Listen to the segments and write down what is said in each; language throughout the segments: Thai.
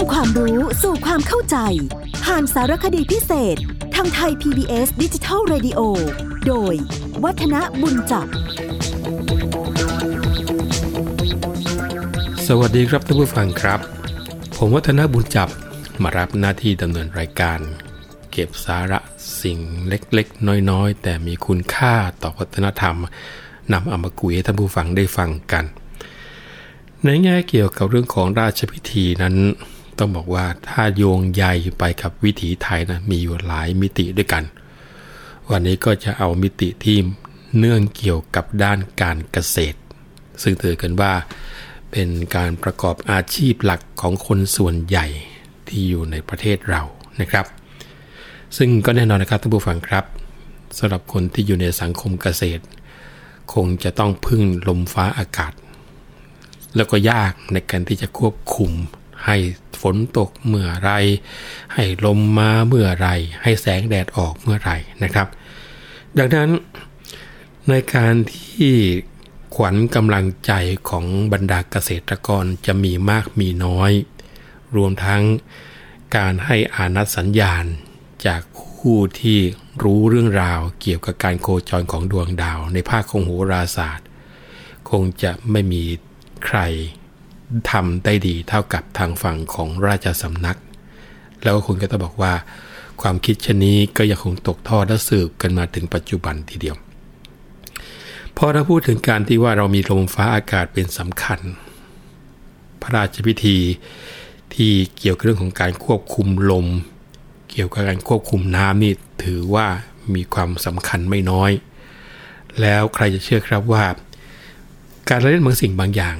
ำความรู้สู่ความเข้าใจ ผ่านสารคดีพิเศษ ทางไทย PBS ดิจิทัล Radio โดย วัฒนบุญจับ สวัสดีครับท่านผู้ฟังครับ ผมวัฒนบุญจับมารับหน้าที่ดำเนินรายการ เก็บสาระสิ่งเล็กๆ น้อยๆ แต่มีคุณค่าต่อวัฒนธรรมนำเอามาคุยให้ท่านผู้ฟังได้ฟังกันในแง่เกี่ยวกับเรื่องของราชพิธีนั้น ต้องบอกว่าถ้าโยงใยไปกับวิถีไทยนะมีอยู่หลายมิติด้วยกัน วันนี้ก็จะเอามิติที่เนื่องเกี่ยวกับด้านการเกษตร ซึ่งถือกันว่าเป็นการประกอบอาชีพหลักของคนส่วนใหญ่ที่อยู่ในประเทศเรานะครับ ซึ่งก็แน่นอนนะครับท่านผู้ฟังครับสำหรับคนที่อยู่ในสังคมเกษตร คงจะต้องพึ่งลมฟ้าอากาศ แล้วก็ยากในการที่จะควบคุมให้ ฝนตกเมื่อไร ให้ลมมาเมื่อไร ให้แสงแดดออกเมื่อไรนะครับ ดังนั้นในการที่ขวัญกำลังใจของบรรดาเกษตรกรจะมีมากมีน้อย รวมทั้งการให้อานัดสัญญาณจากผู้ที่รู้เรื่องราวเกี่ยวกับการโคจรของดวงดาวในภาคของโหราศาสตร์ คงจะไม่มีใคร ทำได้ดีเท่ากับทางฝั่งของราชสำนัก แล้วคุณก็ต้องบอกว่า ความคิดชนนี้ก็ยังคงตกทอดและสืบกันมาถึงปัจจุบันทีเดียว พอเราพูดถึงการที่ว่าเรามีลมฟ้าอากาศเป็นสำคัญ พระราชพิธีที่เกี่ยวกับเรื่องของการควบคุมลม เกี่ยวกับการควบคุมน้ำนี่ถือว่ามีความสำคัญไม่น้อย แล้วใครจะเชื่อครับว่า การเล่นบางสิ่งบางอย่าง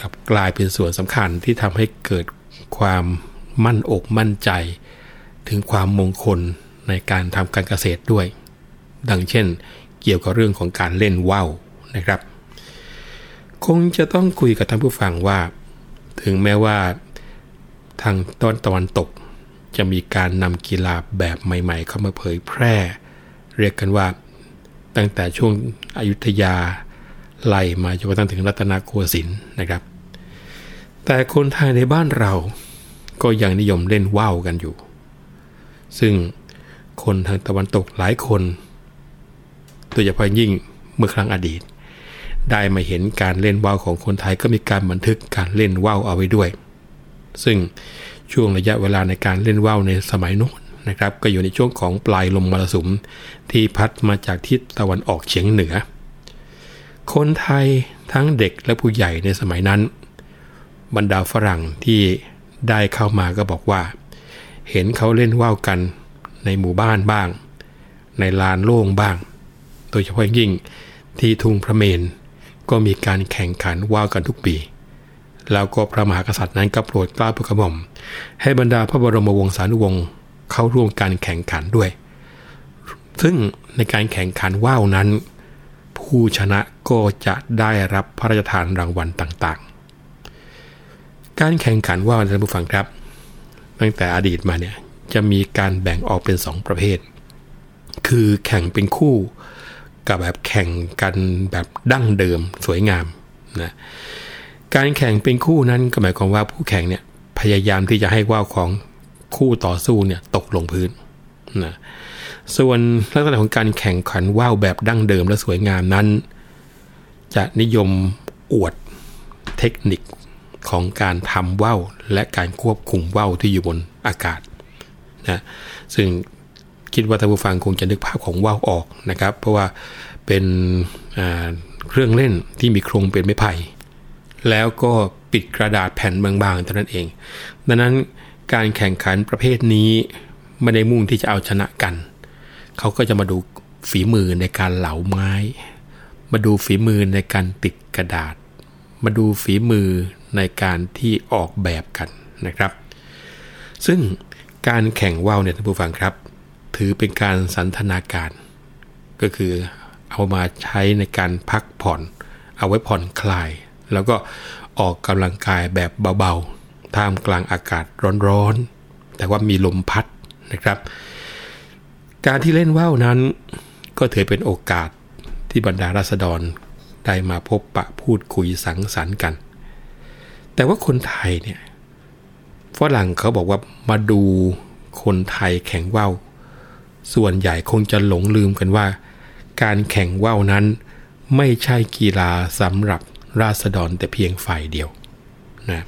กลับกลายเป็นส่วนสำคัญที่ทำให้เกิดความมั่นอกมั่นใจ ถึงความมงคลในการทำการเกษตรด้วย ดังเช่น เกี่ยวกับเรื่องของการเล่นว่าวนะครับ คงจะต้องคุยกับท่านผู้ฟังว่า ถึงแม้ว่าทางตอนตะวันตก จะมีการนำกีฬาแบบใหม่ ๆ เข้ามาเผยแพร่ เรียกกันว่า ตั้งแต่ช่วงอายุทยา ไล่มาจนกระทั่งถึงรัตนโกสินทร์นะครับ แต่คนไทยในบ้านเราก็ยังนิยมเล่นว่าวกันอยู่ ซึ่งคนทางตะวันตกหลายคนโดยเฉพาะยิ่งเมื่อครั้งอดีต ได้มาเห็นการเล่นว่าวของคนไทยก็มีการบันทึกการเล่นว่าวเอาไว้ด้วย ซึ่งช่วงระยะเวลาในการเล่นว่าวในสมัยโน้นนะครับ ก็อยู่ในช่วงของปลายลมมรสุมที่พัดมาจากทิศตะวันออกเฉียงเหนือ คนไทยทั้งเด็กและผู้ใหญ่ในสมัยนั้น บรรดาฝรั่งที่ได้เข้ามาก็บอกว่า เห็นเขาเล่นว่าวกันในหมู่บ้านบ้าง ในลานโล่งบ้าง โดยเฉพาะยิ่งที่ทุ่งพระเมนก็มีการแข่งขันว่าวกันทุกปี แล้วก็พระมหากษัตริย์นั้นก็โปรดกล้าโปรดกระหม่อม ให้บรรดาพระบรมวงศานุวงศ์เข้าร่วมการแข่งขันด้วย ซึ่งในการแข่งขันว่าวนั้น ผู้ชนะก็จะได้รับพระราชทานรางวัลต่างๆ การแข่งขันว่าวท่านผู้ฟังครับ ตั้งแต่อดีตมาเนี่ยจะมีการแบ่งออกเป็น 2 ประเภท คือแข่งเป็นคู่กับแบบแข่งกันแบบดั้งเดิมสวยงามนะการแข่งเป็นคู่นั้นก็หมายความว่าผู้แข่งเนี่ยพยายามที่จะให้ว่าวของคู่ต่อสู้เนี่ยตกลงพื้นนะ ส่วนลักษณะของการแข่งขันว่าวแบบดั้งเดิมและสวยงามนั้น จะนิยมอวดเทคนิคของการทำว่าวและการควบคุมว่าวที่อยู่บนอากาศนะซึ่งคิดว่าท่านผู้ฟังคงจะนึกภาพของว่าวออกนะครับ เพราะว่าเป็นเครื่องเล่นที่มีโครงเป็นไม้ไผ่แล้วก็ปิดกระดาษแผ่นบางๆเท่านั้นเอง ดังนั้นการแข่งขันประเภทนี้ไม่ได้มุ่งที่จะเอาชนะกัน เขาก็จะมาดูฝีมือในการเหลาไม้ มาดูฝีมือในการติดกระดาษ มาดูฝีมือในการที่ออกแบบกันนะครับ ซึ่งการแข่งว่าวเนี่ยท่านผู้ฟังครับ ถือเป็นการสันทนาการ ก็คือเอามาใช้ในการพักผ่อน เอาไว้ผ่อนคลาย แล้วก็ออกกำลังกายแบบเบาๆท่ามกลางอากาศร้อนๆ แต่ว่ามีลมพัดนะครับ การที่เล่นว่าวนั้น ก็ถือเป็นโอกาสที่บรรดาราษฎรได้มาพบปะพูดคุยสังสรรค์กัน แต่ว่าคนไทยเนี่ยฝรั่งเขาบอกว่ามาดูคนไทยแข่งว่าวส่วนใหญ่คงจะหลงลืมกันว่า การแข่งว่าวนั้นไม่ใช่กีฬาสำหรับราษฎรแต่เพียงฝ่ายเดียวนะ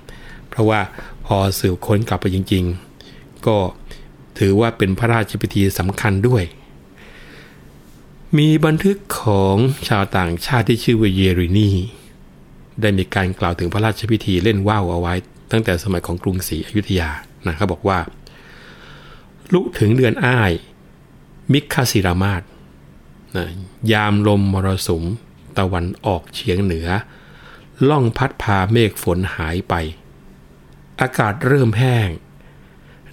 เพราะว่าพอสืบค้นกลับไปจริง ๆ ก็ ถือว่าเป็นพระราชพิธีสำคัญด้วย มีบันทึกของชาวต่างชาติที่ชื่อว่าเยรินีได้มีการกล่าวถึงพระราชพิธีเล่นว่าวเอาไว้ ตั้งแต่สมัยของกรุงศรีอยุธยานะเขาบอกว่า ลุถึงเดือนอ้าย มิคาศิรามาศนะยามลมมรสุม ตะวันออกเฉียงเหนือ ล่องพัดพาเมฆฝนหายไป อากาศเริ่มแห้ง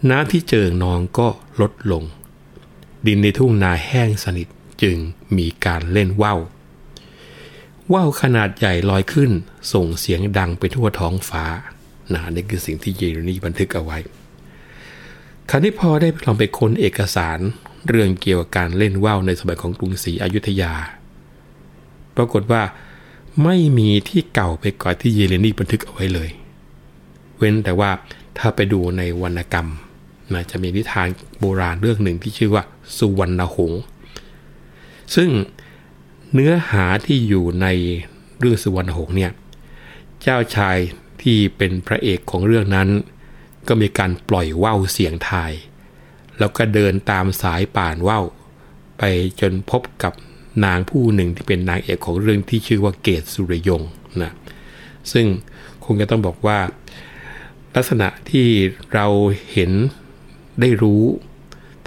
น้ำที่เจิ่งนองก็ลดลง ดินในทุ่งนาแห้งสนิทจึงมีการเล่นว่าวว่าวขนาดใหญ่ลอยขึ้นส่งเสียงดังไปทั่วท้องฟ้านะนี่คือสิ่งที่เยเรนีบันทึกเอาไว้ คราวนี้พอได้ลองไปค้นเอกสารเรื่องเกี่ยวกับการเล่นว่าวในสมัยของกรุงศรีอยุธยา ปรากฏว่าไม่มีที่เก่าไปกว่าที่เยเรนีบันทึกเอาไว้เลย เว้นแต่ว่าถ้าไปดูในวรรณกรรม นะจะมีนิทานโบราณเรื่องหนึ่งที่ชื่อว่าสุวรรณหงษ์ซึ่งเนื้อหาที่อยู่ในเรื่องสุวรรณหงษ์เนี่ยเจ้าชายที่เป็นพระเอกของเรื่องนั้น ก็มีการปล่อยว่าวเสียงทาย แล้วก็เดินตามสายป่านว่าวไปจนพบกับนางผู้หนึ่งที่เป็นนางเอกของเรื่องที่ชื่อว่าเกตสุริยงนะซึ่งคงจะต้องบอกว่า ลักษณะที่เราเห็น ได้รู้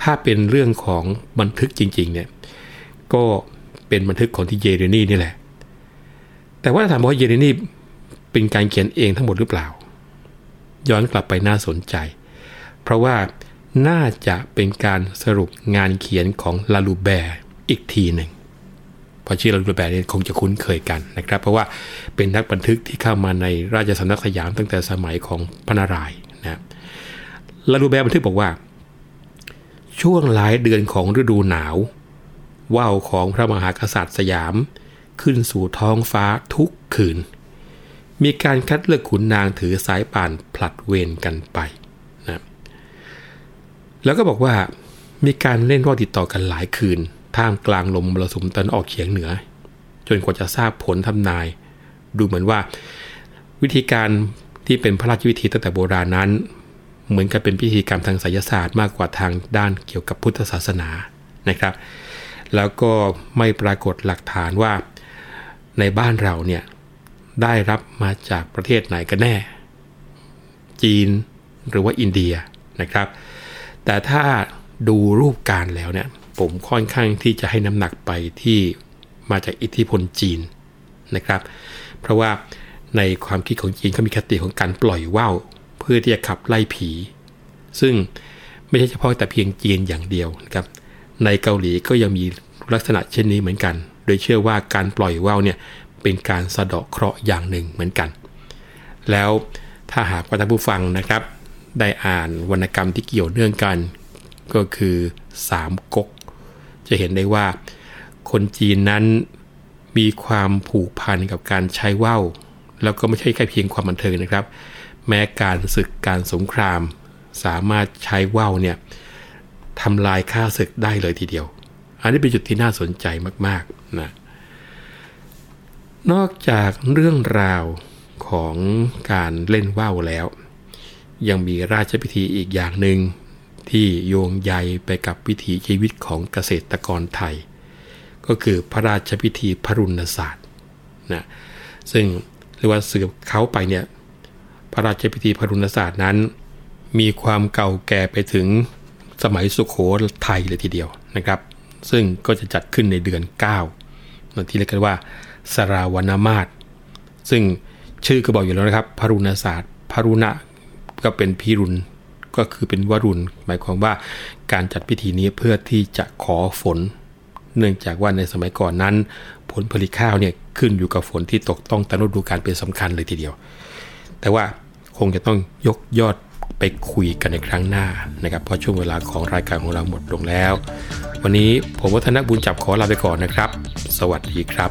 ถ้าเป็นเรื่องของบันทึกจริง ๆ เนี่ย ก็เป็นบันทึกของที่เยเรนีนี่แหละ แต่ว่าถามว่าเยเรนีเป็นการเขียนเองทั้งหมดหรือเปล่า ย้อนกลับไปน่าสนใจ เพราะว่าน่าจะเป็นการสรุปงานเขียนของลาลูแบร์อีกทีหนึ่งพอชื่อลาลูแบร์นี่คงจะคุ้นเคยกันนะครับ เพราะว่าเป็นนักบันทึกที่เข้ามาในราชสำนักสยามตั้งแต่สมัยของพระนารายณ์นะ ลาลูแบร์บันทึกบอกว่า ช่วงหลายเดือนของฤดูหนาว ว่าวของพระมหากษัตริย์สยาม ขึ้นสู่ท้องฟ้าทุกคืน มีการคัดเลือกขุนนางถือสายป่านผลัดเวรกันไปนะแล้วก็บอกว่ามีการเล่นว่าวติดต่อกันหลายคืน ท่ามกลางลมมรสุมตอนออกเฉียงเหนือ จนกว่าจะทราบผลทำนาย ดูเหมือนว่า วิธีการที่เป็นพระราชวิธีตั้งแต่โบราณนั้น เหมือนกับเป็นพิธีกรรมทางไสยศาสตร์มากกว่าทางด้านเกี่ยวกับพุทธศาสนานะครับ แล้วก็ไม่ปรากฏหลักฐานว่าในบ้านเราเนี่ยได้รับมาจากประเทศไหนกันแน่ จีนหรือว่าอินเดียนะครับ แต่ถ้าดูรูปการแล้วเนี่ยผมค่อนข้างที่จะให้น้ำหนักไปที่มาจากอิทธิพลจีนนะครับ เพราะว่าในความคิดของจีนเขามีคติของการปล่อยว่าว พื่อที่จะขับไล่ผี ซึ่งไม่ใช่เฉพาะแต่เพียงจีนอย่างเดียวนะครับในเกาหลีก็ยังมีลักษณะเช่นนี้เหมือนกัน โดยเชื่อว่าการปล่อยว่าวเนี่ยเป็นการสะเดาะเคราะห์อย่างหนึ่งเหมือนกัน แล้วถ้าหากว่าท่านผู้ฟังนะครับ ได้อ่านวรรณกรรมที่เกี่ยวเนื่องกัน ก็คือสามก๊กจะเห็นได้ว่า คนจีนนั้นมีความผูกพันกับการใช้ว่าวแล้วก็ไม่ใช่แค่เพียงความบันเทิงนะครับ แม้การศึกการสงคราม สามารถใช้ว่าวเนี่ยทำลายค่าศึกได้เลยทีเดียว อันนี้เป็นจุดที่น่าสนใจมากๆนะนอกจากเรื่องราวของการเล่นว่าวแล้ว ยังมีราชพิธีอีกอย่างหนึ่งที่โยงใยไปกับวิถีชีวิตของเกษตรกรไทย ก็คือพระราชพิธีพรุณศาสตร์นะซึ่งเรียกว่าสืบเขาไปเนี่ย พระราชพิธีพรุณศาสตร์นั้น มีความเก่าแก่ไปถึงสมัยสุขโขทัยเลยทีเดียวนะครับ ซึ่งก็จะจัดขึ้นในเดือน 9ที่เรียกกันว่าสราวนามาศซึ่งชื่อก็บอกอยู่แล้วนะครับพรุณศาสตร์พรุณะก็เป็นพิรุณก็คือเป็นวรุณ หมายความว่าการจัดพิธีนี้เพื่อที่จะขอฝน เนื่องจากว่าในสมัยก่อนนั้น ผลผลิตข้าวเนี่ยขึ้นอยู่กับฝนที่ตกต้องตามฤดูกาลเป็นสำคัญเลยทีเดียว แต่ว่า คงจะต้องยกยอดไปคุยกันในครั้งหน้านะครับ เพราะช่วงเวลาของรายการของเราหมดลงแล้ว วันนี้ผมวัฒนบุญจับขอลาไปก่อนนะครับ สวัสดีครับ